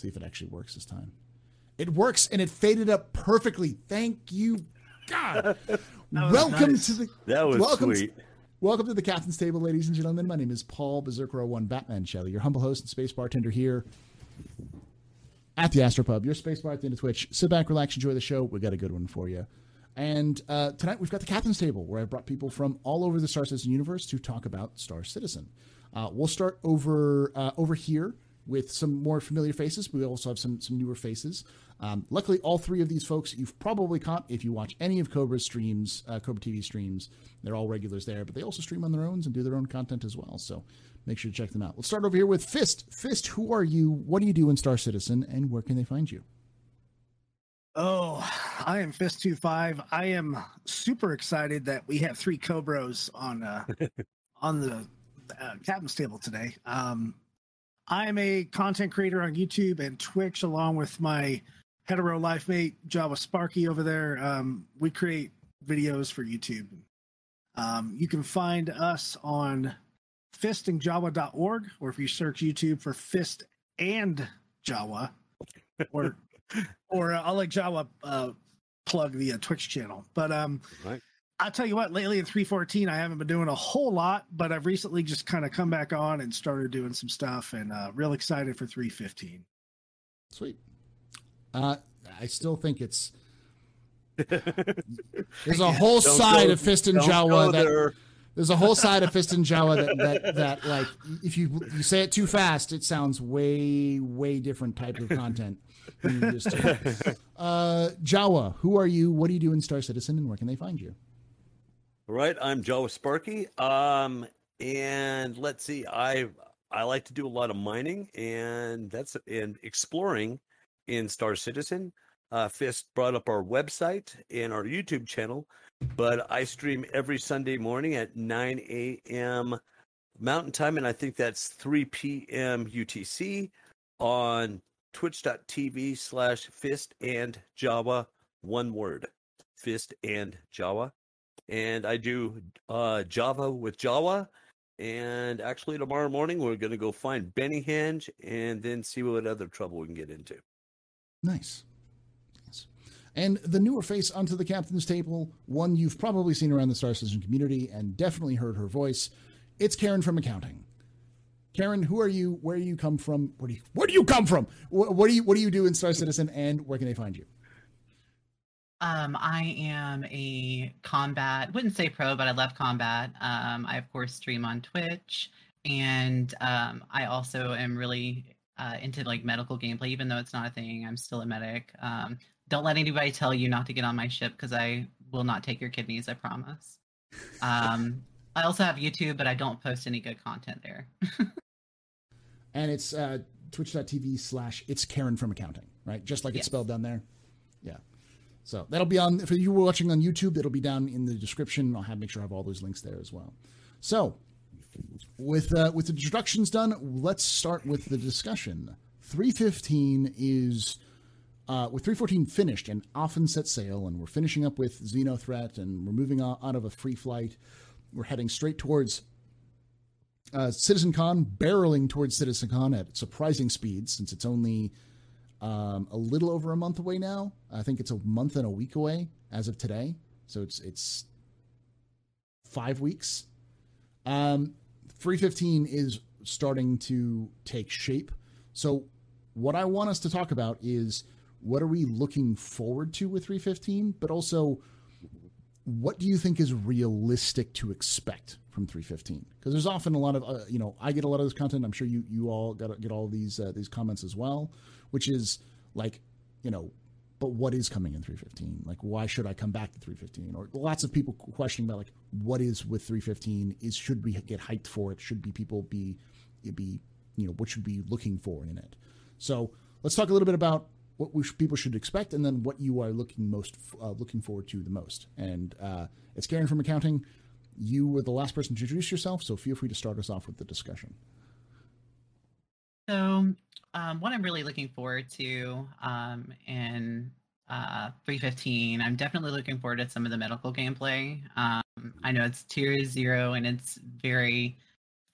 See if it actually works this time. It works and it faded up perfectly. Thank you, God. welcome nice. to the That was welcome sweet. To, welcome to the Captain's Table, ladies and gentlemen. My name is Paul Berserker 01 Batman Shelley, your humble host and space bartender here at the Astropub, your space bar at the end of Twitch. Sit back, relax, enjoy the show. We got a good one for you. And uh, tonight we've got the Captain's Table, where I brought people from all over the Star Citizen universe to talk about Star Citizen. Uh, we'll start over uh, over here with some more familiar faces. But we also have some some newer faces. Um, luckily, all three of these folks you've probably caught if you watch any of Cobra's streams, uh, Cobra TV streams. They're all regulars there, but they also stream on their own and do their own content as well. So make sure to check them out. Let's start over here with Fist. Fist, who are you? What do you do in Star Citizen, and where can they find you? Oh, I am Fist25. I am super excited that we have three Cobros on uh, on the uh, captain's table today. Um, I am a content creator on YouTube and Twitch, along with my hetero life mate Jawa Sparky over there. Um, we create videos for YouTube. Um, you can find us on fistingjawa.org, or if you search YouTube for Fist and Jawa, or or uh, I'll let Jawa uh, plug the uh, Twitch channel. But um, Right. I'll tell you what, lately in 314, I haven't been doing a whole lot, but I've recently just kind of come back on and started doing some stuff and uh, real excited for 315. Sweet. Uh, I still think it's there's a whole Don't side go- of Fist and don't Jawa go that there. there's a whole side of Fist and Jawa that, that that like if you you say it too fast, it sounds way way different type of content. than you used. Uh, Jawa, who are you? What do you do in Star Citizen, and where can they find you? Right, I'm Joe Sparky. Um, and let's see, I I like to do a lot of mining, and that's and exploring in Star Citizen. Uh, Fist brought up our website and our YouTube channel, but I stream every Sunday morning at 9 a.m. Mountain Time, and I think that's 3 p.m. UTC on twitch.tv slash fist and Jawa, one word, fist and Jawa and I do uh, Java with Jawa. And actually, tomorrow morning we're going to go find Benny Henge and then see what other trouble we can get into. Nice. Yes. And the newer face onto the captain's table, one you've probably seen around the Star Citizen community and definitely heard her voice. It's Karen from accounting. Karen, who are you? Where do you come from? Where do you Where do you come from? What, what do you What do you do in Star Citizen, and where can they find you? Um, I am a combat, wouldn't say pro, but I love combat. Um, I of course stream on Twitch, and um, I also am really uh, into like medical gameplay, even though it's not a thing. I'm still a medic. Um, don't let anybody tell you not to get on my ship because I will not take your kidneys. I promise. Um, I also have YouTube, but I don't post any good content there. And it's uh, twitch.tv slash it's Karen from accounting, right? Just like it's spelled down there. Yeah. So that'll be on, for you watching on YouTube, it'll be down in the description. I'll have, make sure I have all those links there as well. So with, uh, with the introductions done, let's start with the discussion. 315 is, uh, with 314 finished and often set sail, and we're finishing up with Xeno Threat, and we're moving out, out of a free flight. We're heading straight towards uh, CitizenCon, barreling towards Citizen Con at surprising speed since it's only um, a little over a month away now. I think it's a month and a week away as of today. So it's it's five weeks. Um, 315 is starting to take shape. So what I want us to talk about is what are we looking forward to with 315, but also what do you think is realistic to expect from 315 because there's often a lot of uh, you know i get a lot of this content. I'm sure you you all got get all these uh, these comments as well which is like you know but what is coming in 315 like why should i come back to 315 or lots of people questioning about like what is with 315 is should we get hyped for it? Should be people be it be you know what should be looking for in it? So let's talk a little bit about what we sh- people should expect, and then what you are looking most uh, looking forward to the most. And uh, it's Karen from accounting. You were the last person to introduce yourself, so feel free to start us off with the discussion. So, um, what I'm really looking forward to um, in uh, 315, I'm definitely looking forward to some of the medical gameplay. Um, I know it's tier zero and it's very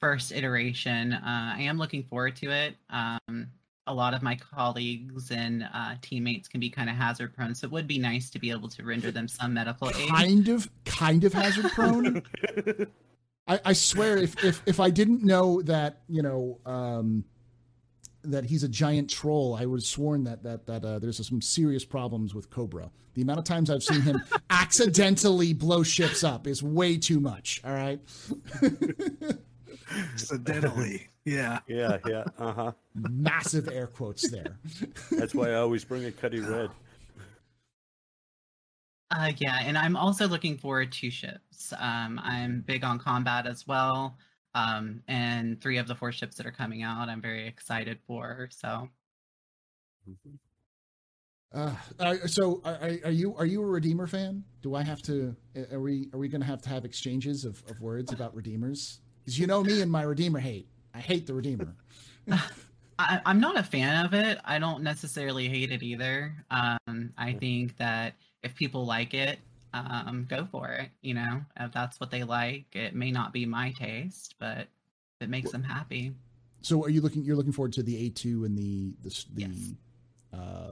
first iteration. Uh, I am looking forward to it. Um, a lot of my colleagues and uh, teammates can be kind of hazard prone. So it would be nice to be able to render them some medical aid. Kind of, kind of hazard prone. I, I swear, if, if if I didn't know that, you know, um, that he's a giant troll, I would have sworn that that that uh, there's some serious problems with Cobra. The amount of times I've seen him accidentally blow ships up is way too much. All right. Accidentally. Yeah. yeah, yeah. Uh huh. Massive air quotes there. That's why I always bring a Cutty Red. Uh, yeah, and I'm also looking forward to ships. Um, I'm big on combat as well. Um, and three of the four ships that are coming out, I'm very excited for. So, Uh, so are, are are you are you a Redeemer fan? Do I have to? Are we are we going to have to have exchanges of, of words about Redeemers? Because you know me and my Redeemer hate. I hate the Redeemer. I, I'm not a fan of it. I don't necessarily hate it either. Um, I think that if people like it, um, go for it. You know, if that's what they like, it may not be my taste, but it makes them happy. So are you looking? You're looking forward to the A two and the the the Yes. uh,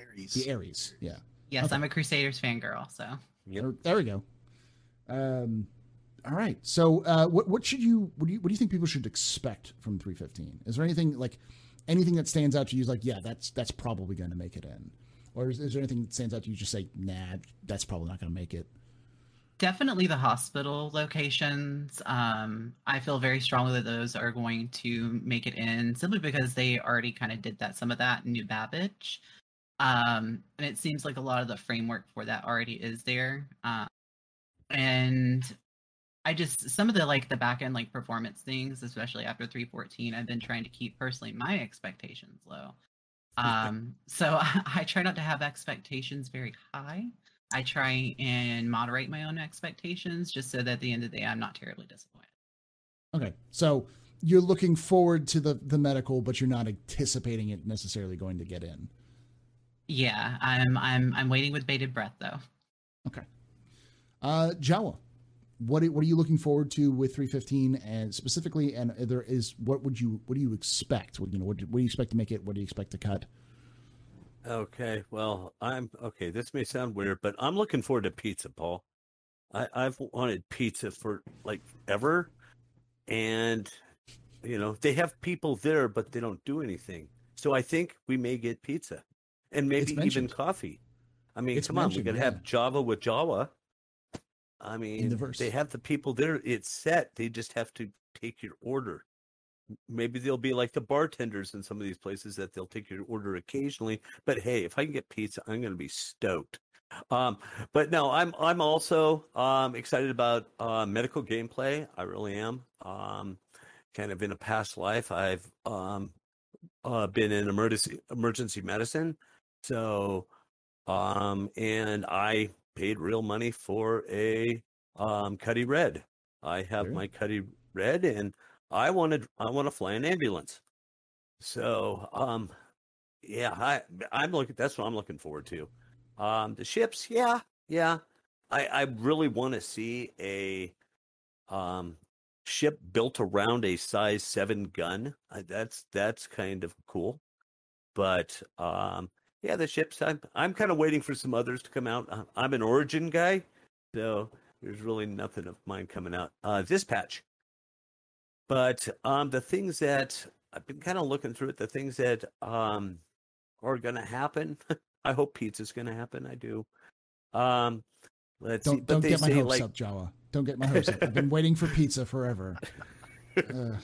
Ares. the Ares? Yeah. Yes, Okay. I'm a Crusaders fangirl, so. Yep. There, there we go. Um, all right. So, uh, what what should you what do you what do you think people should expect from 315? Is there anything like anything that stands out to you? Like, yeah, that's that's probably going to make it in, or is, is there anything that stands out to you? Just say, nah, that's probably not going to make it. Definitely the hospital locations. Um, I feel very strongly that those are going to make it in simply because they already kind of did that some of that in New Babbage. Um, and it seems like a lot of the framework for that already is there. Um, and I just some of the like the back end like performance things, especially after 314, I've been trying to keep personally my expectations low. Um, so I try not to have expectations very high. I try and moderate my own expectations just so that at the end of the day I'm not terribly disappointed. Okay, so you're looking forward to the the medical, but you're not anticipating it necessarily going to get in. Yeah, I'm I'm I'm waiting with bated breath though. Okay. Uh, Jawa, what are- what are you looking forward to with 315 and specifically? And there is what would you what do you expect? What you know what do, what do you expect to make it? What do you expect to cut? Okay, well, I'm okay. This may sound weird, but I'm looking forward to pizza, Paul. I, I've wanted pizza for like ever, and you know they have people there, but they don't do anything. So I think we may get pizza, and maybe even coffee. I mean, It's come on, we could yeah. have Java with Jawa. I mean, verse. they have the people there. It's set. They just have to take your order. Maybe they'll be like the bartenders in some of these places that they'll take your order occasionally. But hey, if I can get pizza, I'm going to be stoked. Um, but no, I'm I'm also um, excited about uh, medical gameplay. I really am. Um, kind of in a past life, I've um, uh, been in emergency emergency medicine, so um, and I paid real money for a um, Cutty Red. I have Sure. my Cutty Red, and I wanted I want to fly an ambulance. So um, yeah, I I'm looking. That's what I'm looking forward to. Um, the ships, yeah, yeah. I I really want to see a um ship built around a size seven gun. That's that's kind of cool. But um, yeah, the ships. I'm I'm kind of waiting for some others to come out. I'm an Origin guy, so there's really nothing of mine coming out uh, this patch. But um, the things that I've been kind of looking through it, the things that um are going to happen. I hope pizza's going to happen. I do. Um, let's see. Don't But don't get my hopes like up, Jawa. Don't get my hopes up. I've been waiting for pizza forever.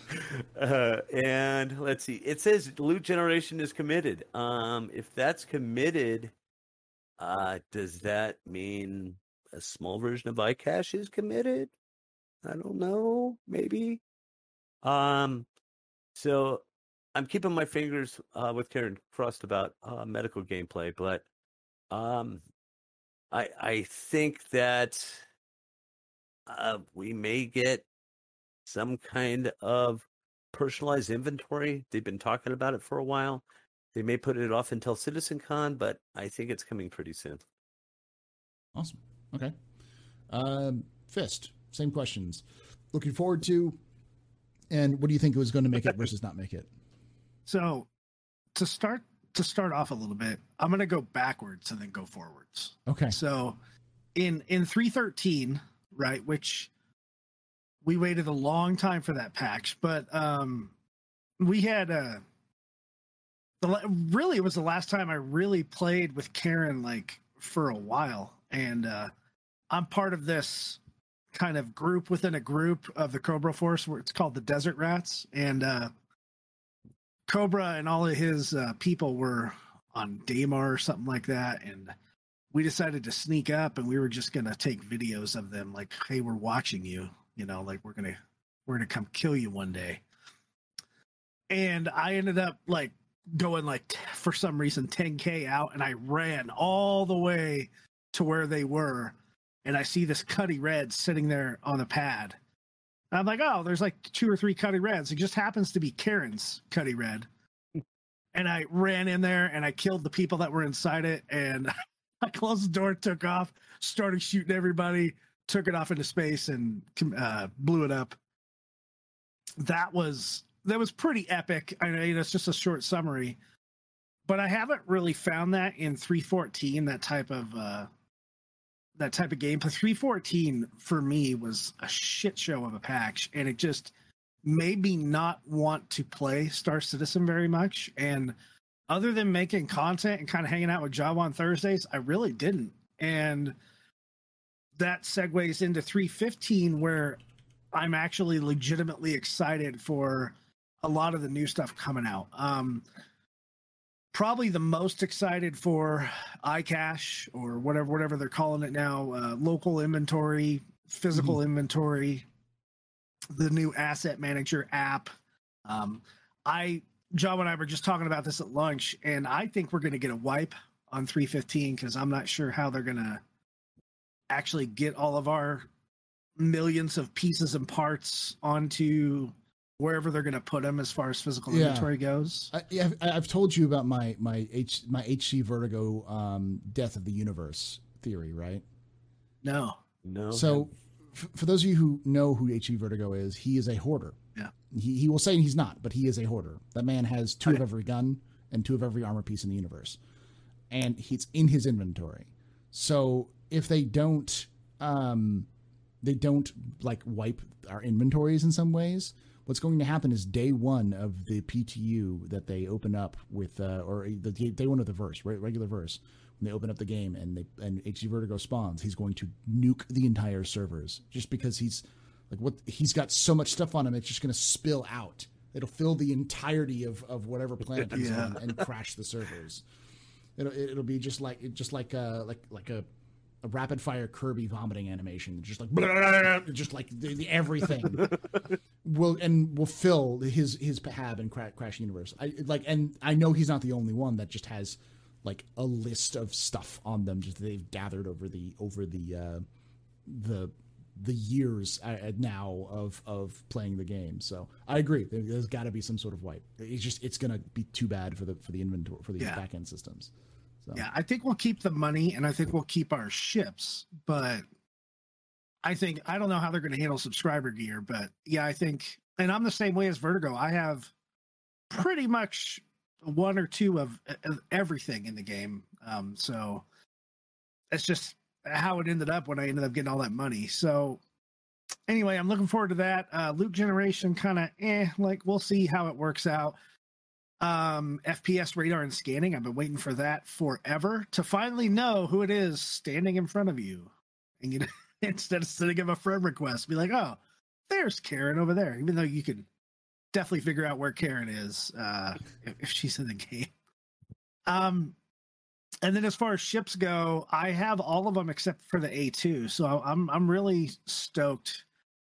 Uh, and let's see. It says loot generation is committed. Um, if that's committed, uh, does that mean a small version of iCache is committed? I don't know. Maybe. Um, so I'm keeping my fingers uh, with Karen crossed about uh, medical gameplay, but um, I I think that uh, we may get some kind of personalized inventory. They've been talking about it for a while. They may put it off until CitizenCon, but I think it's coming pretty soon. awesome. Okay. Um, Fist. Same questions. Looking forward to. And what do you think it was going to make it versus not make it? So to start to start off a little bit, I'm gonna go backwards and then go forwards. Okay. So in in 313, right, which we waited a long time for that patch, but um we had uh the really it was the last time I really played with Karen like for a while. And uh I'm part of this kind of group within a group of the Cobra Force where it's called the Desert Rats. And uh Cobra and all of his uh, people were on Daymar or something like that. And we decided to sneak up and we were just gonna take videos of them like hey we're watching you you know like we're gonna we're gonna come kill you one day. And i ended up like going like for some reason 10k out and i ran all the way to where they were and i see this cutty red sitting there on the pad. And i'm like oh there's like two or three cutty reds. It just happens to be karen's cutty red. And i ran in there and i killed the people that were inside it and I closed the door, took off, started shooting everybody, took it off into space, and uh, blew it up. That was that was pretty epic. I know it's just a short summary, but I haven't really found that in 314. That type of uh, that type of game. But 314 for me was a shit show of a patch, and it just made me not want to play Star Citizen very much. And other than making content and kind of hanging out with Jawa on Thursdays, I really didn't. And that segues into 315, where I'm actually legitimately excited for a lot of the new stuff coming out. Um, probably the most excited for iCache or whatever whatever they're calling it now, uh, local inventory, physical mm-hmm. inventory, the new asset manager app. Um, I John and I were just talking about this at lunch, and I think we're going to get a wipe on 315 because I'm not sure how they're going to actually get all of our millions of pieces and parts onto wherever they're going to put them as far as physical yeah. inventory goes. I, yeah, I've told you about my my H my HC Vertigo um, death of the universe theory, right? No, no. So, f- for those of you who know who HC Vertigo is, he is a hoarder. Yeah. He, he will say he's not, but he is a hoarder. That man has two of every gun and two of every armor piece in the universe. And he's in his inventory. So if they don't um they don't like wipe our inventories in some ways, what's going to happen is day one of the PTU that they open up with uh or the day one of the verse, right, regular verse, when they open up the game and they and HC Vertigo spawns, he's going to nuke the entire servers just because he's like what he's got so much stuff on him, it's just going to spill out. It'll fill the entirety of, of whatever planet he's yeah. on and crash the servers. It'll it'll be just like just like uh like like a a rapid fire Kirby vomiting animation, just like blah, just like the, the everything will and will fill his his hab and crash, crash universe. I like, and I know he's not the only one that just has like a list of stuff on them just they've gathered over the over the uh, the the years uh, now of of playing the game. So I agree. There's got to be some sort of wipe. It's just it's going to be too bad for the for the inventory for the yeah. back end systems. So. Yeah, I think we'll keep the money and I think we'll keep our ships, but I think I don't know how they're going to handle subscriber gear, but yeah, I think and I'm the same way as Vertigo. I have pretty much one or two of, everything in the game. Um, so it's just how it ended up when I ended up getting all that money. So anyway, I'm looking forward to that. Uh, loot generation kind of eh, like we'll see how it works out. Um, FPS radar and scanning. I've been waiting for that forever to finally know who it is standing in front of you. And you know, instead of sending him a friend request, be like, oh, there's Karen over there. Even though you can definitely figure out where Karen is uh, if, she's in the game. Um, and then as far as ships go, I have all of them except for the A2. So I'm I'm really stoked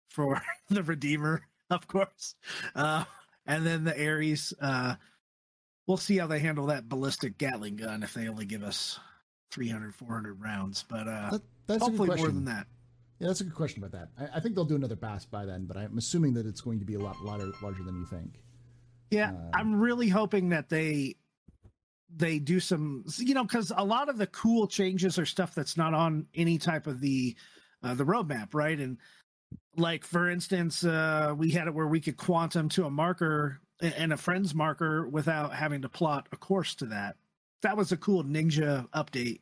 for the Redeemer, of course. Uh, and then the Ares. Uh, we'll see how they handle that ballistic Gatling gun if they only give us 300, 400 rounds. But uh, that, that's hopefully more than that. Yeah, that's a good question about that. I, I, think they'll do another pass by then, but I'm assuming that it's going to be a lot, larger, larger than you think. Yeah, uh, I'm really hoping that they they do some you know because a lot of the cool changes are stuff that's not on any type of the uh, the roadmap right and like for instance uh we had it where we could quantum to a marker and a friends marker without having to plot a course to that. That was a cool ninja update.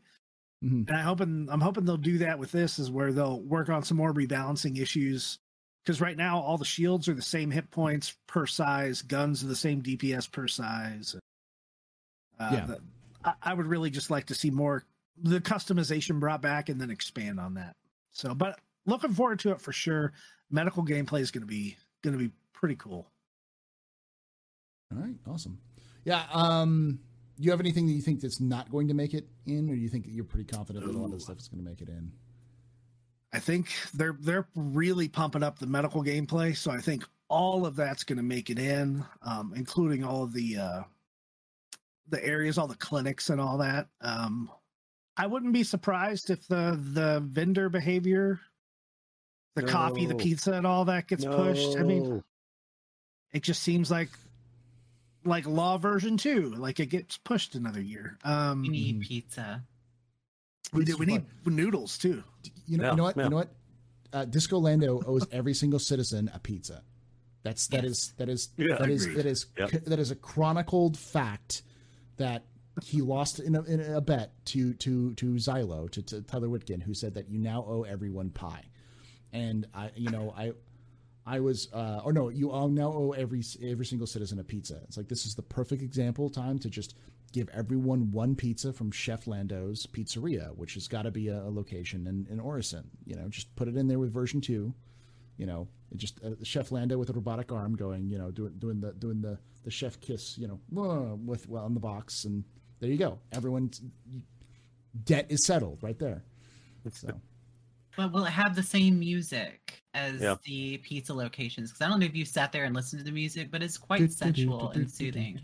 Mhm. And I hoping I'm hoping they'll do that with this is where they'll work on some more rebalancing issues. Because right now all the shields are the same hit points per size, guns are the same DPS per size. Uh, Yeah. the- I, I would really just like to see more the customization brought back and then expand on that. So, but looking forward to it for sure. Medical gameplay is going to be going to be pretty cool. All right, awesome. Yeah. Um, do you have anything that you think that's not going to make it in, or do you think you're pretty confident that a lot of the stuff is going to make it in? I think they're they're really pumping up the medical gameplay, so I think all of that's going to make it in, um, including all of the uh, the areas, all the clinics, and all that. Um, I wouldn't be surprised if the the vendor behavior, the coffee, the pizza, and all that gets pushed. I mean, it just seems like like law version two, like it gets pushed another year. Um, We need Mhm. pizza. we do. We need noodles too. You know, Yeah, you know what? yeah. You know what? Uh, Disco Lando owes every single citizen a pizza. That's that Yes. is that is Yeah, that is agreed. that is Yep. that is a chronicled fact that he lost in a, in a bet to to to Zyloh to, to Tyler Witkin, who said that you now owe everyone pie, and I you know I. I was, uh, or no, you all now owe every every single citizen a pizza. It's like this is the perfect example time to just give everyone one pizza from Chef Lando's Pizzeria, which has got to be a, a location in, in Orison. You know, just put it in there with version two. You know, just uh, Chef Lando with a robotic arm going, you know, doing doing the doing the the chef kiss, you know, with well on the box, and there you go. Everyone's debt is settled right there. So But will it have the same music as Yeah. the pizza locations? Because I don't know if you sat there and listened to the music, but it's quite sensual and soothing.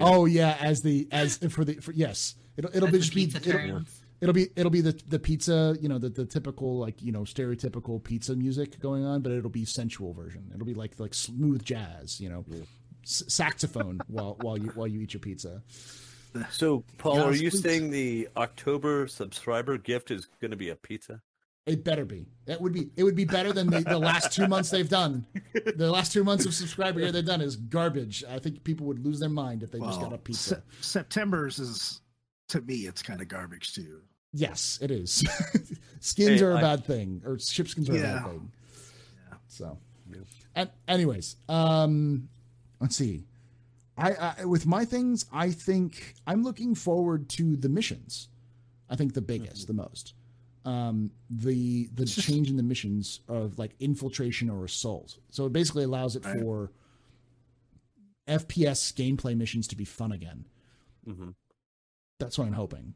Oh yeah, as the as for the for, yes, it'll it'll As be the just be pizza it'll, it'll be it'll be the the pizza you know the, the typical like you know stereotypical pizza music going on but it'll be sensual version it'll be like like smooth jazz you know s- saxophone while while you while you eat your pizza So, Paul, are you please. saying the October subscriber gift is going to be a pizza? It better be it would be it would be better than the, the last two months they've done the last two months of subscriber year they've done is garbage i think people would lose their mind if they just got a Well, pizza Se- September's is to me, it's kind of garbage too. yes it is skins Hey, are a I- bad thing or shipskins are a Yeah. bad thing Yeah. So, Yeah. and anyways, um, let's see. I, I with my things, I think I'm looking forward to the missions. I think the biggest, the most. Um, the the just- change in the missions of like infiltration or assault. So it basically allows it Right. for FPS gameplay missions to be fun again. hmm That's what I'm hoping.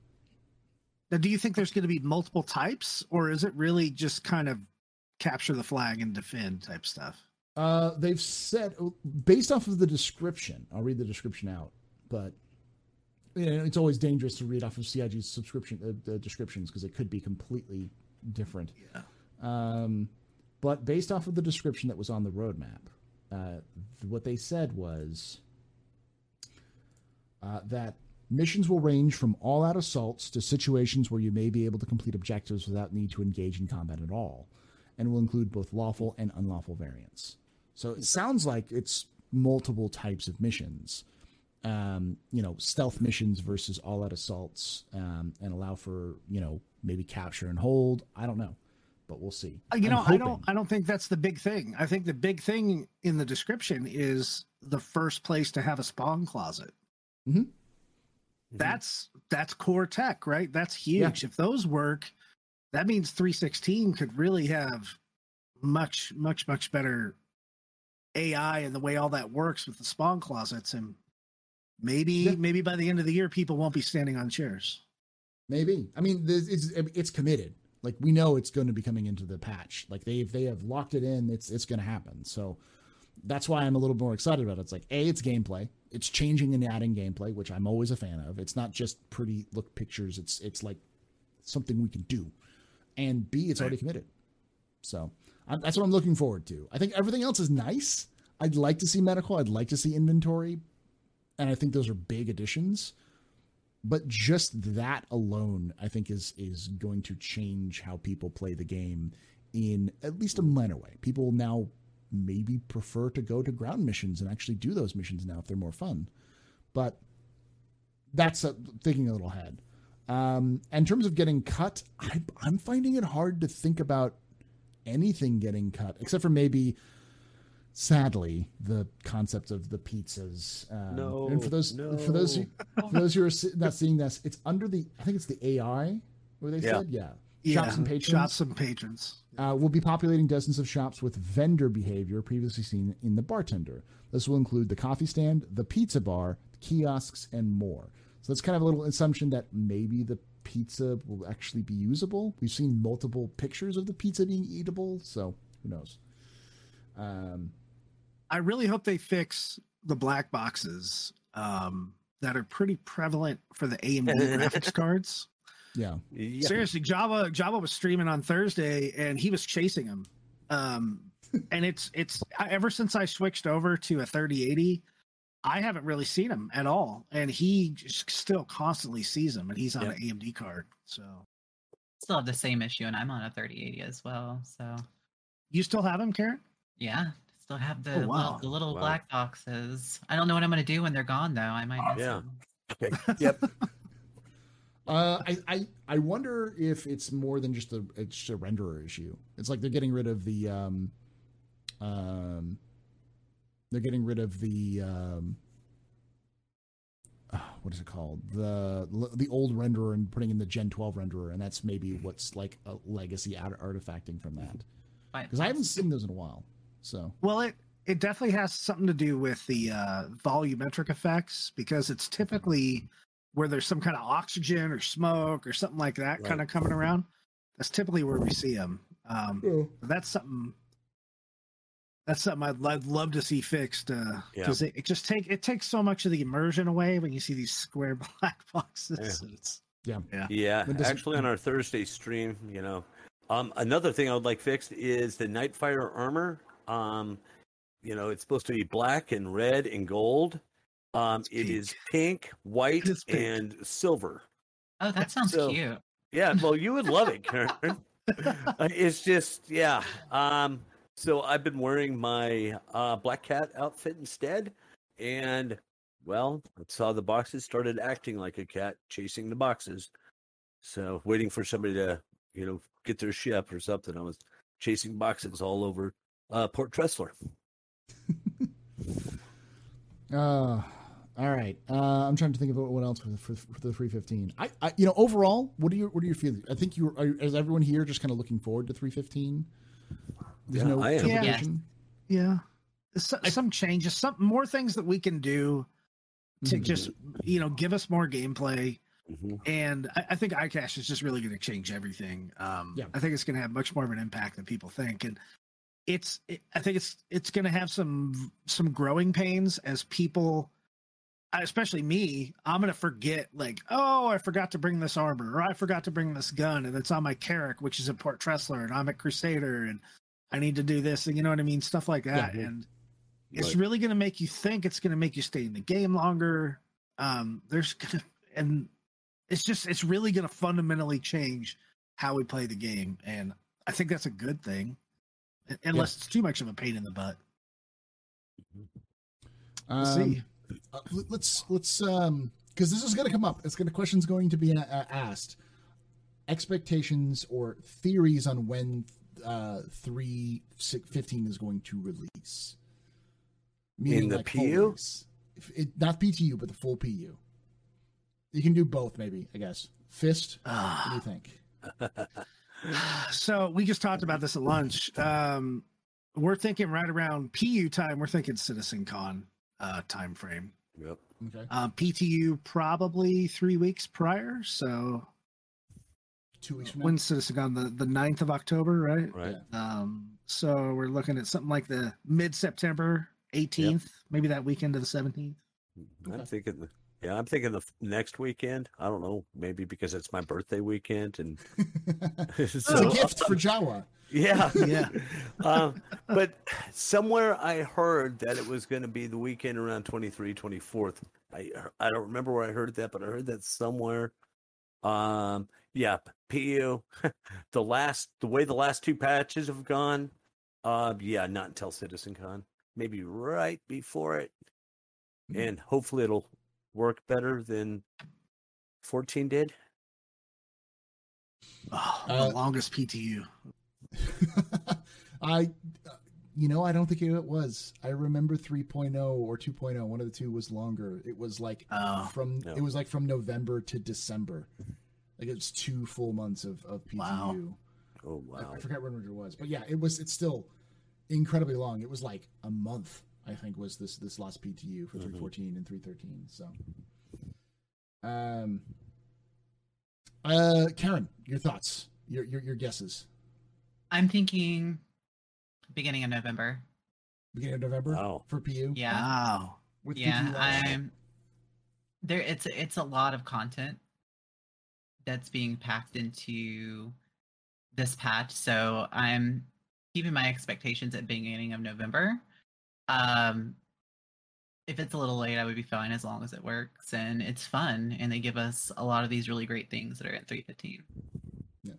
Now, do you think there's going to be multiple types, or is it really just kind of capture the flag and defend type stuff? Uh, they've said based off of the description. I'll read the description out, but it's always dangerous to read off of CIG's subscription uh, the descriptions because it could be completely different. Yeah. Um, but based off of the description that was on the roadmap, uh, what they said was uh, that missions will range from all-out assaults to situations where you may be able to complete objectives without need to engage in combat at all, and will include both lawful and unlawful variants. So it sounds like it's multiple types of missions. Um, you know, stealth missions versus all-out assaults, um, and allow for you know maybe capture and hold. I don't know, but we'll see. Uh, You I'm know, I don't. I don't think that's the big thing. I think the big thing in the description is the first place to have a spawn closet. Mhm. That's that's core tech, right? That's huge. If those work, that means 316 could really have much, much, much better AI and the way all that works with the spawn closets. And maybe, Yeah. maybe by the end of the year, people won't be standing on chairs. Maybe. I mean, this- it's it's committed. Like we know it's going to be coming into the patch. Like they they have locked it in. It's it's going to happen. So that's why I'm a little more excited about it. It's like a it's gameplay. It's changing and adding gameplay, which I'm always a fan of. It's not just pretty look pictures. It's it's like something we can do. And B, it's already committed. So I'm, that's what I'm looking forward to. I think everything else is nice. I'd like to see medical. I'd like to see inventory, and I think those are big additions but just that alone i think is is going to change how people play the game in at least a minor way people now maybe prefer to go to ground missions and actually do those missions now if they're more fun. But that's a, thinking a little ahead. Um, in terms of getting cut, I, I'm finding it hard to think about anything getting cut, except for maybe, sadly, the concept of the pizzas. Um, No, and for those for those who, for those who are not seeing this, it's under the I think it's the AI where they Yeah. said yeah. Yeah, Shops and patrons. Shops and patrons. Uh, will be populating dozens of shops with vendor behavior previously seen in the bartender. This will include the coffee stand, the pizza bar, kiosks, and more. So that's kind of a little assumption that maybe the pizza will actually be usable. We've seen multiple pictures of the pizza being eatable, so who knows? Um, I really hope they fix the black boxes um, that are pretty prevalent for the AMD graphics cards. yeah, Yeah. Seriously, Jawa Jawa was streaming on Thursday and he was chasing him. Um, and it's it's ever since I switched over to a 3080, I haven't really seen him at all, and he just still constantly sees him, and he's on Yeah. an AMD card. So Still have the same issue, and I'm on a 3080 as well. So you still have him, Karen? yeah, still have the Oh, little, wow. the little Wow. black boxes. I don't know what I'm going to do when they're gone, though. I might miss Yeah. them. Okay. Yep. Uh, I, I I wonder if it's more than just a it's just a renderer issue. It's like they're getting rid of the um, um, they're getting rid of the um, ah, what is it called the the old renderer and putting in the Gen 12 renderer, and that's maybe what's like a legacy art- artifacting from that Quite because I haven't seen those in a while. So Well, it it definitely has something to do with the uh, volumetric effects because it's typically where there's some kind of oxygen or smoke or something like that Right. kind of coming around. That's typically where we see them. Um, but that's something. That's something I'd, I'd love to see fixed because it, it just take it takes so much of the immersion away when you see these square black boxes. Yeah. It's, yeah, Yeah, But does it- actually, on our Thursday stream, you know, um, another thing I would like fixed is the Nightfire armor. Um, you know, it's supposed to be black and red and gold. Um, It's it pink. is pink, white, pink. and silver. Oh, that sounds So- cute. Yeah, well, you would love it, Karen. Uh, it's just, yeah. Um, so I've been wearing my uh, Black Cat outfit instead, and well, I saw the boxes started acting like a cat chasing the boxes. So waiting for somebody to, you know, get their ship or something. I was chasing boxes all over uh, Port Tressler. Uh, all right. Uh, I'm trying to think of what else for the, for, for the 315. I, I, you know, overall, what are your what are your feelings? I think you are. Is everyone here just kind of looking forward to 315? There's Yeah, no I am. triple Yeah. edition? yeah, some, some changes, some more things that we can do to Mhm. just you know give us more gameplay. Mhm. and I, I think iCache is just really going to change everything. Um, Yeah. I think it's going to have much more of an impact than people think, and it's. It, I think it's it's going to have some some growing pains as people, especially me. I'm going to forget like, oh, I forgot to bring this armor, or I forgot to bring this gun, and it's on my Carrack, which is a Port Tressler, and I'm at Crusader, and I need to do this, and you know what I mean, stuff like that, Yeah. and it's really going to make you think. It's going to make you stay in the game longer. Um, there's gonna and it's just it's really going to fundamentally change how we play the game, and I think that's a good thing, un- unless it's too much of a pain in the butt. We'll Um, see. uh, let- let's let's um because this is going to come up. It's going to questions going to be a- a- asked. Expectations or theories on when uh 315 is going to release. In the full PU? If it, not PTU, but the full PU. You can do both, maybe. I guess. Fist. What do Ah, you think? so we just talked about this at lunch. Um, we're thinking right around PU time. We're thinking Citizen Con uh, time frame. Yep. Okay, Um, PTU probably three weeks prior. So two weeks from now. Citizen Con? The the 9th of October, right? Right. Um, so we're looking at something like the mid September 18th, maybe that weekend of the 17th. I'm Okay. thinking, the- yeah, I'm thinking the f- next weekend. I don't know, maybe because it's my birthday weekend, and it's so- a gift for Jawa. Yeah, Yeah. um, but somewhere I heard that it was going to be the weekend around 23, 24th. I I don't remember where I heard that, but I heard that somewhere. Um, yeah, PU. the last the way the last two patches have gone, Uh, yeah, not until CitizenCon. Maybe right before it, Hmm. and hopefully it'll work better than 14 did. Oh, Uh, the longest PTU. I, you know, I don't think it was. I remember 3.0 or 2.0. One of the two was longer. It was like Oh, from no. it was like from November to December. Like it was two full months of of PTU. Wow. Oh I- wow! I, forgot when it was, but yeah, it was. It's still incredibly long. It was like a month. I think was this this last PTU for Mhm. 314 and 313. So, um, uh, Karen, your thoughts, your your, your guesses. I'm thinking beginning of November. Beginning of November Wow. for PU. Yeah. wow. With yeah, I'm there. It's it's a lot of content that's being packed into this patch, so I'm keeping my expectations at beginning of November. Um, if it's a little late, I would be fine as long as it works and it's fun, and they give us a lot of these really great things that are at 315. Yeah.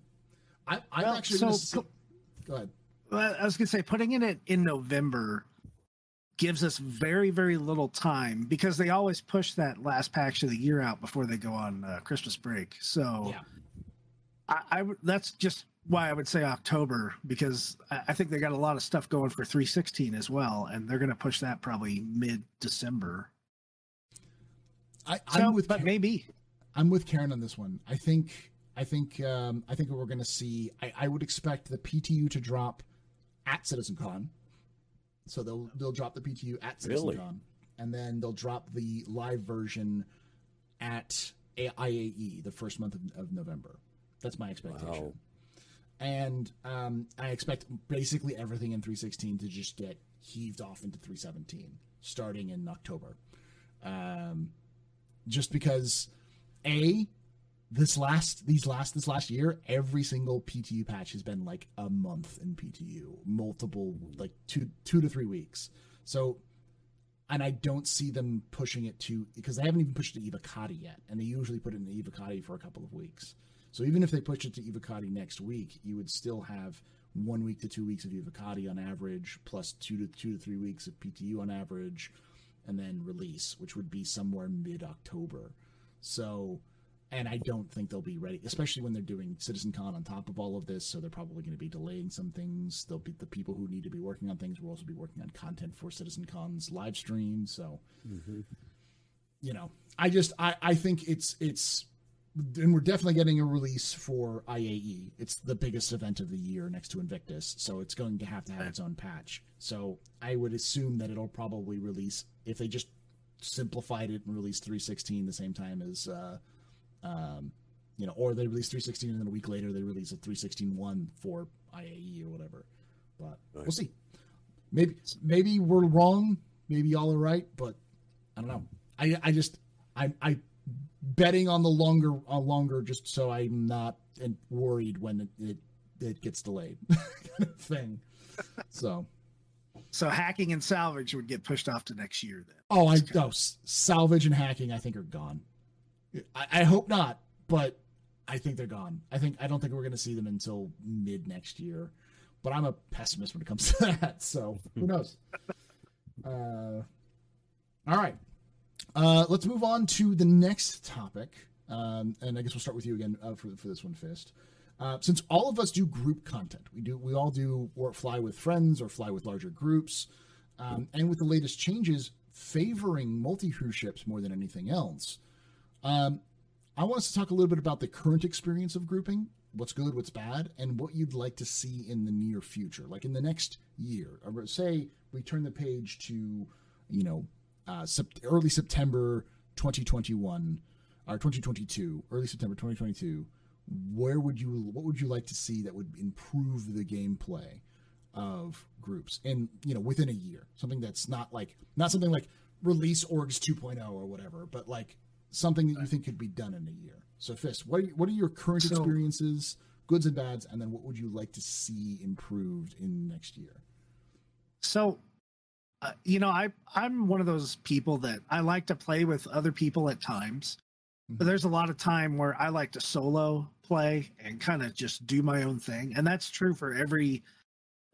I, I'm Well, actually so gonna say, go ahead. Well, I was gonna say putting it in, in November gives us very very little time because they always push that last patch of the year out before they go on uh, Christmas break. So Yeah. I, I that's just why I would say October because I, I think they got a lot of stuff going for 316 as well, and they're gonna push that probably mid December. I, So, I'm with but Karen- maybe I'm with Karen on this one. I think I think um, I think we're going to see. I, I would expect the PTU to drop at CitizenCon, so they'll they'll drop the PTU at CitizenCon, Really? and then they'll drop the live version at A- IAE the first month of, of November. That's my expectation. Wow. And um, I expect basically everything in 316 to just get heaved off into 317 starting in October. Um, just because a this last these last this last year every single ptu patch has been like a month in ptu multiple like two two to three weeks so and i don't see them pushing it to because they haven't even pushed it to evocati yet and they usually put it in the evocati for a couple of weeks so even if they push it to evocati next week you would still have one week to two weeks of evocati on average plus two to two to three weeks of ptu on average and then release, which would be somewhere mid October. So, and I don't think they'll be ready, especially when they're doing CitizenCon on top of all of this. So they're probably going to be delaying some things. They'll be the people who need to be working on things will also be working on content for CitizenCon's live stream. So, Mhm. you know, I just I I think it's it's and we're definitely getting a release for IAE. It's the biggest event of the year next to Invictus, so it's going to have to have its own patch. So I would assume that it'll probably release if they just simplified it and released 316 the same time as uh um you know, or they release 316 and then a week later they release a 316.1 for IAE or whatever. But we'll see. Maybe maybe we're wrong. Maybe y'all are right, but I don't know. I I just I I betting on the longer on longer just so I'm not worried when it, it it gets delayed kind of thing. So so hacking and salvage would get pushed off to next year then. oh I oh salvage and hacking I think are gone. I, I hope not, but I think they're gone. I think I don't think we're going to see them until mid next year. But I'm a pessimist when it comes to that. So who knows? Uh, all right. Uh, let's move on to the next topic. Um, and I guess we'll start with you again uh, for, for this one, Fist. Uh, since all of us do group content, we do we all do or fly with friends or fly with larger groups, um, and with the latest changes favoring multi cruise ships more than anything else, um, I want us to talk a little bit about the current experience of grouping, what's good, what's bad, and what you'd like to see in the near future, like in the next year. Or say we turn the page to, you know, uh, sept- early September 2021 or 2022, early September 2022. Where would you, what would you like to see that would improve the gameplay of groups in, you know, within a year? Something that's not like, not something like release orgs 2.0 or whatever, but like something that you think could be done in a year. So, Fist, what are, what are your current So- experiences, goods and bads, and then what would you like to see improved in next year? So, uh, you know, I I'm one of those people that I like to play with other people at times, but Mhm. there's a lot of time where I like to solo play and kind of just do my own thing, and that's true for every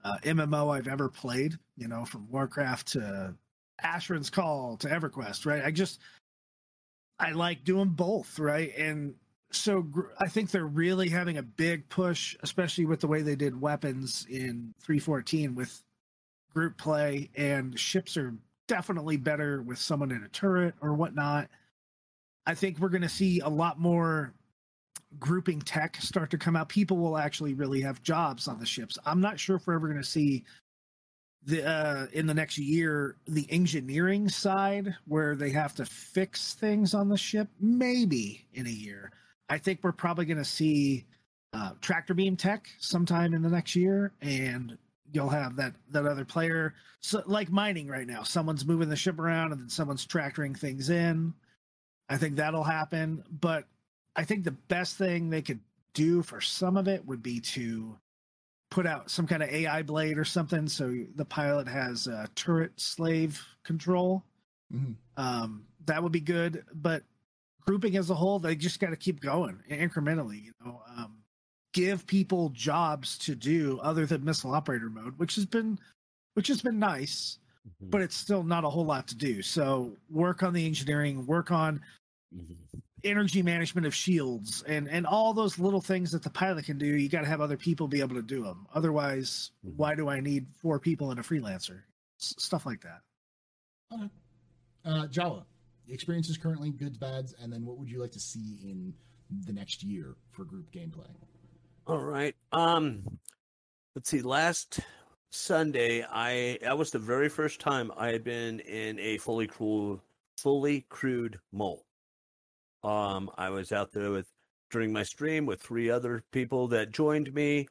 uh, MMO I've ever played. You know, from Warcraft to Asheron's Call to EverQuest. Right. I just I like doing both. Right. And so I think they're really having a big push, especially with the way they did weapons in 314 with group play, and ships are definitely better with someone in a turret or whatnot. I think we're going to see a lot more grouping tech start to come out. People will actually really have jobs on the ships. I'm not sure if we're ever going to see the uh, in the next year the engineering side where they have to fix things on the ship. Maybe in a year. I think we're probably going to see uh, tractor beam tech sometime in the next year, and you'll have that that other player so, like mining right now. Someone's moving the ship around, and then someone's tractoring things in. I think that'll happen, but I think the best thing they could do for some of it would be to put out some kind of AI blade or something, so the pilot has uh, turret slave control. Mm-hmm. Um, that would be good, but grouping as a whole, they just got to keep going incrementally. You know, give people jobs to do other than missile operator mode, which has been which has been nice, mm-hmm. but it's still not a whole lot to do. So work on the engineering, work on mm-hmm. energy management of shields, and and all those little things that the pilot can do. You got to have other people be able to do them. Otherwise, mm-hmm. why do I need four people and a freelancer? S- stuff like that. Okay. Uh, Jawa, experiences currently, goods, bads, and then what would you like to see in the next year for group gameplay? All right. Um, let's see. Last Sunday, I that was the very first time I had been in a fully crewed, fully crewed mole. Um, I was out there with during my stream with three other people that joined me,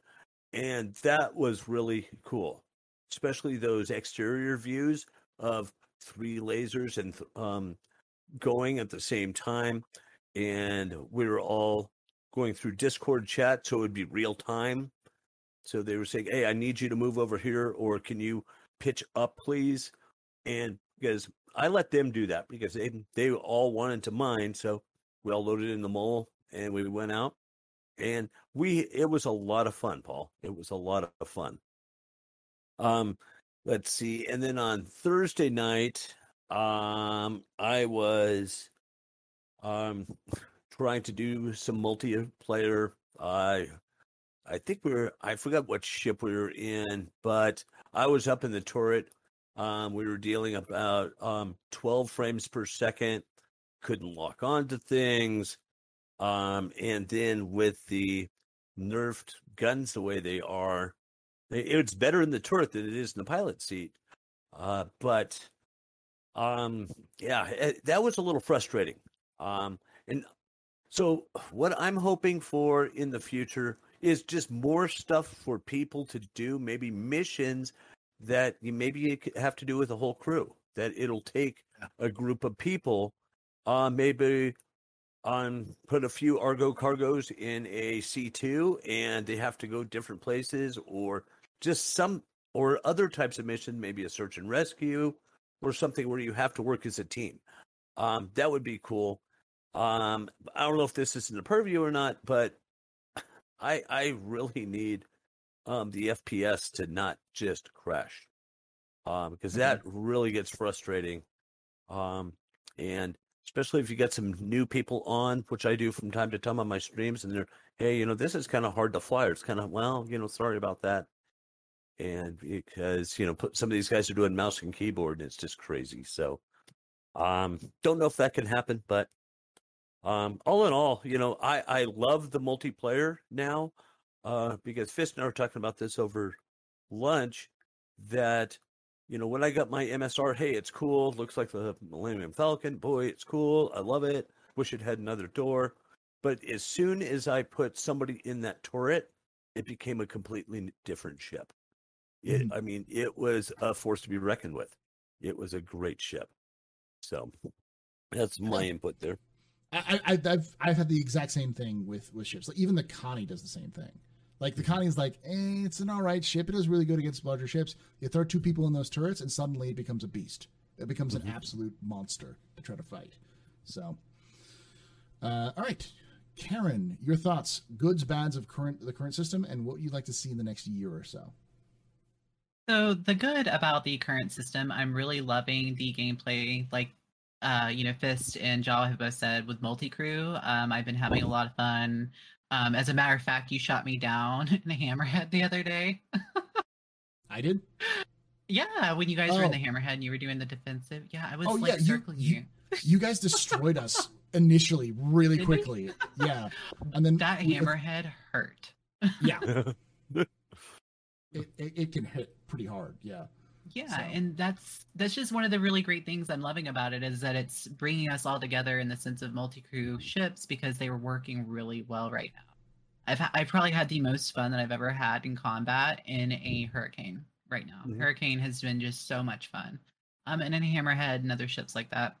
and that was really cool. Especially those exterior views of three lasers and um, going at the same time, and we were all going through Discord chat, so it would be real time. So they were saying, "Hey, I need you to move over here, or can you pitch up, please?" And because I let them do that because they they all wanted to mine, so we all loaded in the mole and we went out, and we it was a lot of fun, Paul. It was a lot of fun. Um, let's see, and then on Thursday night, um, I was um trying to do some multiplayer. I I think we are I forgot what ship we were in, but I was up in the turret. Um, we were dealing about um 12 frames per second. Couldn't lock on to things. Um, and then with the nerfed guns the way they are, it's better in the turret than it is in the pilot seat. Uh, but um, yeah, it, eh, that was a little frustrating. Um, and so what I'm hoping for in the future is just more stuff for people to do, maybe missions that you maybe you have to do with a whole crew. That it'll take a group of people, uh, maybe on um, put a few Argo cargoes in a C2 and they have to go different places or just some or other types of mission, maybe a search and rescue or something where you have to work as a team. Um, that would be cool. Um, I don't know if this is in the purview or not, but I I really need um, the FPS to not just crash um, because that mm-hmm. really gets frustrating. Um, and especially if you get some new people on, which I do from time to time on my streams, and they're, hey, you know, this is kind of hard to fly. Or it's kind of, well, you know, sorry about that and because you know put, some of these guys are doing mouse and keyboard and it's just crazy so um don't know if that can happen but um all in all you know i i love the multiplayer now uh because fist and i were talking about this over lunch that you know when i got my msr hey it's cool looks like the millennium falcon boy it's cool i love it wish it had another door but as soon as i put somebody in that turret it became a completely different ship it, mm-hmm. I mean, it was a force to be reckoned with. It was a great ship. So that's my input there. I, I, have I've had the exact same thing with with ships. Like even the Connie does the same thing. Like the. Connie is like, eh, it's an all right ship. It is really good against larger ships. You throw two people in those turrets, and suddenly it becomes a beast. It becomes mm-hmm. an absolute monster to try to fight. So, uh, all right, Karen, your thoughts, goods, bads of current the current system, and what you'd like to see in the next year or so. So the good about the current system, I'm really loving the gameplay. Like, uh, you know, Fist and Jawa have both said with multi-crew. Um, I've been having a lot of fun. Um, as a matter of fact, you shot me down in a hammerhead the other day. I did. Yeah, when you guys were in the Oh. hammerhead and you were doing the defensive. Yeah, I was Oh, like yeah, you- circling you- you. You guys destroyed us initially, really Did we? quickly. Yeah, and then That we- hammerhead hurt. Yeah, it, it, it can hit pretty hard. Yeah. Yeah, So- and that's that's just one of the really great things I'm loving about it is that it's bringing us all together in the sense of multi-crew ships because they were working really well right now. I've ha- I've probably had the most fun that I've ever had in combat in a hurricane right now. Mhm. Hurricane has been just so much fun. Um, and in Hammerhead and other ships like that.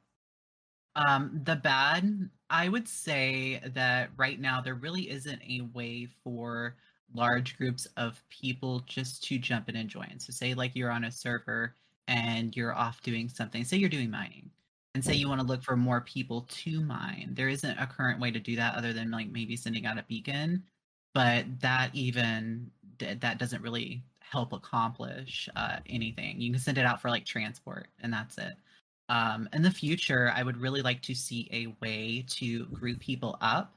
Um, the bad, I would say that right now there really isn't a way for large groups of people just to jump in and join. So say like you're on a server and you're off doing something. Say you're doing mining and say you want to look for more people to mine. There isn't a current way to do that other than like maybe sending out a beacon, but that even that doesn't really help accomplish uh, anything. You can send it out for like transport and that's it. Um, in the future, I would really like to see a way to group people up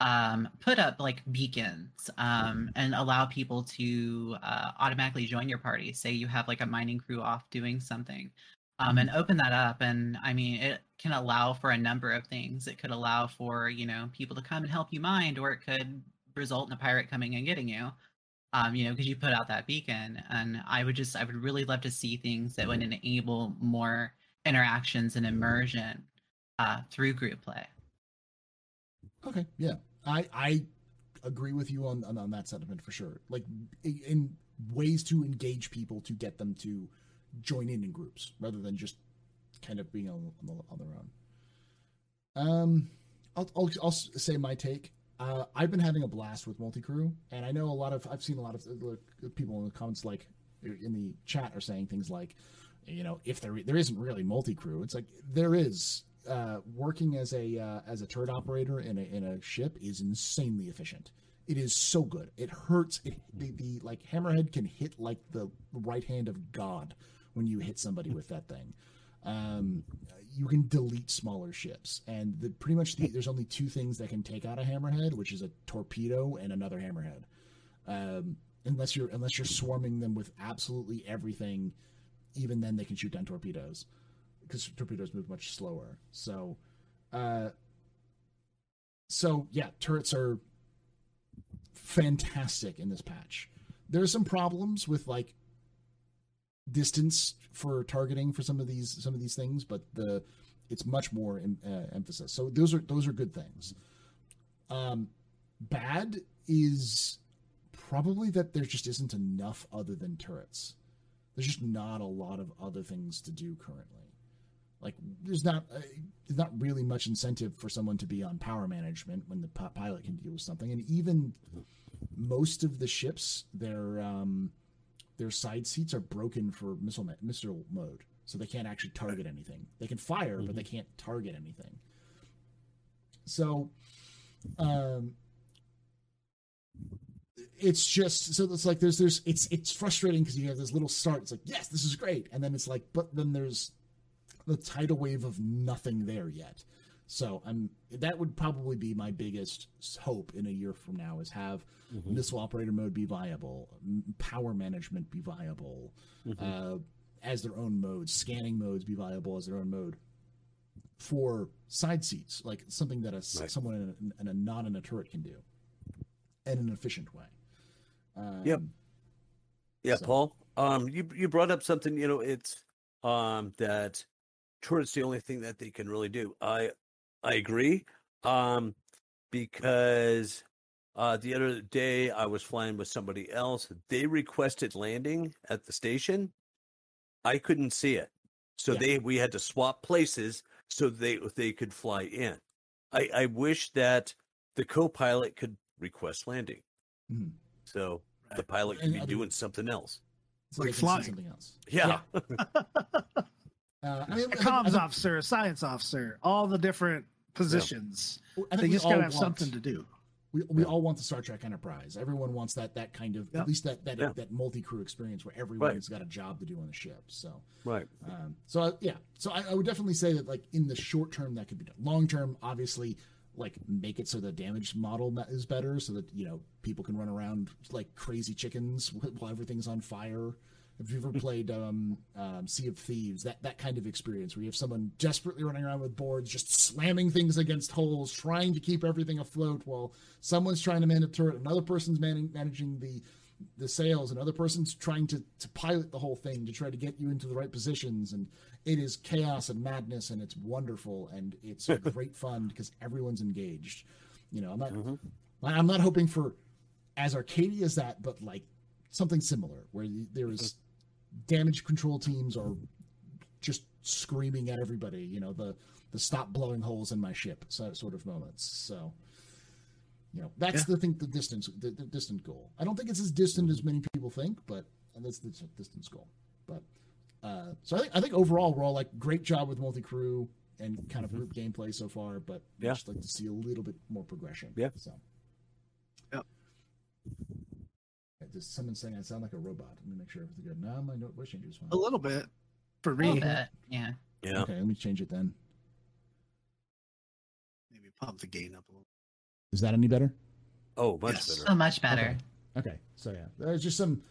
um, put up like beacons um, and allow people to uh, automatically join your party. Say you have like a mining crew off doing something, um, and open that up. And I mean, it can allow for a number of things. It could allow for you know people to come and help you mine, or it could result in a pirate coming and getting you. Um, you know, because you put out that beacon, and I would just, I would really love to see things that would enable more interactions and immersion uh, through group play. Okay. Yeah. I I agree with you on on, on that sentiment for sure. Like in ways to engage people to get them to join in in groups rather than just kind of being on, on, the, on their own. Um, I'll, I'll I'll say my take. Uh, I've been having a blast with multi crew, and I know a lot of I've seen a lot of uh, people in the comments like in the chat are saying things like, you know, if there there isn't really multi crew, it's like there is. Uh, working as a uh, as a turret operator in a in a ship is insanely efficient. It is so good. It hurts. It, the, the like hammerhead can hit like the right hand of God when you hit somebody with that thing. Um, you can delete smaller ships, and the, pretty much the, there's only two things that can take out a hammerhead, which is a torpedo and another hammerhead. Um, unless you're unless you're swarming them with absolutely everything, even then they can shoot down torpedoes because torpedoes move much slower. So, uh, so yeah, turrets are fantastic in this patch. There are some problems with like distance for targeting for some of these some of these things, but the it's much more uh, emphasis. So those are those are good things. Um, bad is probably that there just isn't enough other than turrets. There's just not a lot of other things to do currently. Like there's not uh, there's not really much incentive for someone to be on power management when the pi- pilot can deal with something, and even most of the ships their um, their side seats are broken for missile ma- missile mode, so they can't actually target anything. They can fire, but they can't target anything. So, um, it's just so it's like there's there's it's it's frustrating because you have this little start. It's like yes, this is great, and then it's like but then there's the tidal wave of nothing there yet. So I'm that would probably be my biggest hope in a year from now is have Mhm. missile operator mode be viable, power management be viable, Mhm. uh, as their own modes, scanning modes be viable as their own mode for side seats, like something that a Right. someone in a, in a not in a turret can do, in an efficient way. Um, Yep. Yeah, So- Paul. Um, you you brought up something. You know, it's um that turrets the only thing that they can really do. I I agree. Um, because uh the other day I was flying with somebody else. They requested landing at the station. I couldn't see it, so Yeah. they we had to swap places so they they could fly in. I I wish that the co-pilot could request landing, Mhm. so the pilot could And be other- doing something else. So Like they can see flying. something else. Yeah. Uh, I mean, a I think- comms I think- officer, a science officer, all the different positions. I think They just gotta have want- something to do. we, we Yeah. all want the Star Trek Enterprise. Everyone wants that that kind of Yeah. at least that that Yeah. that multi crew experience where everyone's Right. got a job to do on the ship. So Right. um, so I, yeah, so I, I would definitely say that like in the short term that could be done. Long term, obviously, like make it so the damage model is better, so that you know people can run around like crazy chickens while everything's on fire. If you've ever played um, um, Sea of Thieves, that that kind of experience where you have someone desperately running around with boards, just slamming things against holes, trying to keep everything afloat, while someone's trying to man a turret, another person's man- managing the the sails another person's trying to to pilot the whole thing to try to get you into the right positions. And it is chaos and madness and it's wonderful and it's great fun because everyone's engaged. You know i'm not Mhm. i'm not hoping for as arcadey as that but like something similar where there's damage control teams are just screaming at everybody you know the the stop blowing holes in my ship so, sort of moments so you know that's the thing the distance the, the distant goal i don't think it's as distant as many people think but that's the distance goal but uh so i think i think overall we're all like great job with multi-crew and kind of group gameplay so far but Mm-hmm. Yeah. i'd just like to see a little bit more progression Yeah. so Yep. Does someone saying I sound like a robot? Let me make sure everything's good. No, my note voice changer is fine. A little bit for A little me. bit, yeah. Yeah. Okay, let me change it then. Maybe pump the gain up a little. Is that any better? Oh, much Yes. better. So much better. Okay, so yeah, there's just some.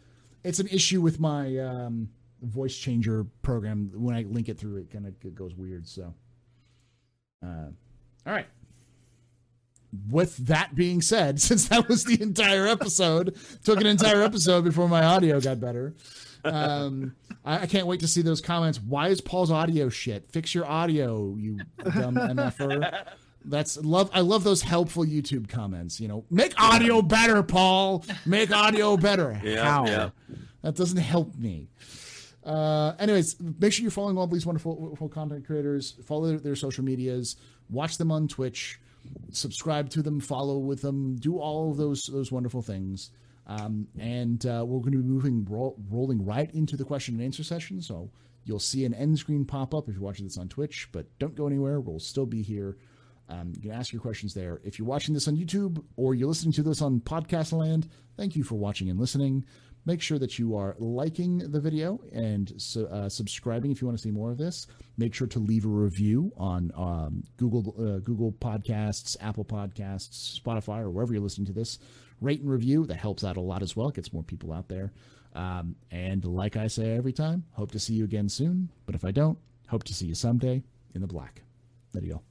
It's an issue with my um, voice changer program. When I link it through, it kind of goes weird. So, uh, all right. With that being said, since that was the entire episode, took an entire episode before my audio got better. Um, I, I can't wait to see those comments. Why is Paul's audio shit? Fix your audio, you dumb mf'er. That's love. I love those helpful YouTube comments. You know, make audio better, Paul. Make audio better. Yeah, How? yeah. That doesn't help me. Uh, anyways, make sure you're following all these wonderful, wonderful content creators. Follow their, their social medias. Watch them on Twitch. Subscribe to them. Follow with them. Do all of those those wonderful things. Um, and uh, we're going to be moving ro- rolling right into the question and answer session. So you'll see an end screen pop up if you're watching this on Twitch. But don't go anywhere. We'll still be here. Um, you can ask your questions there. If you're watching this on YouTube or you're listening to this on Podcast Land, thank you for watching and listening. Make sure that you are liking the video and su- uh, subscribing if you want to see more of this. Make sure to leave a review on um, Google uh, Google Podcasts, Apple Podcasts, Spotify, or wherever you're listening to this. Rate and review that helps out a lot as well. It gets more people out there. Um, and like I say every time, hope to see you again soon. But if I don't, hope to see you someday in the black. There you go.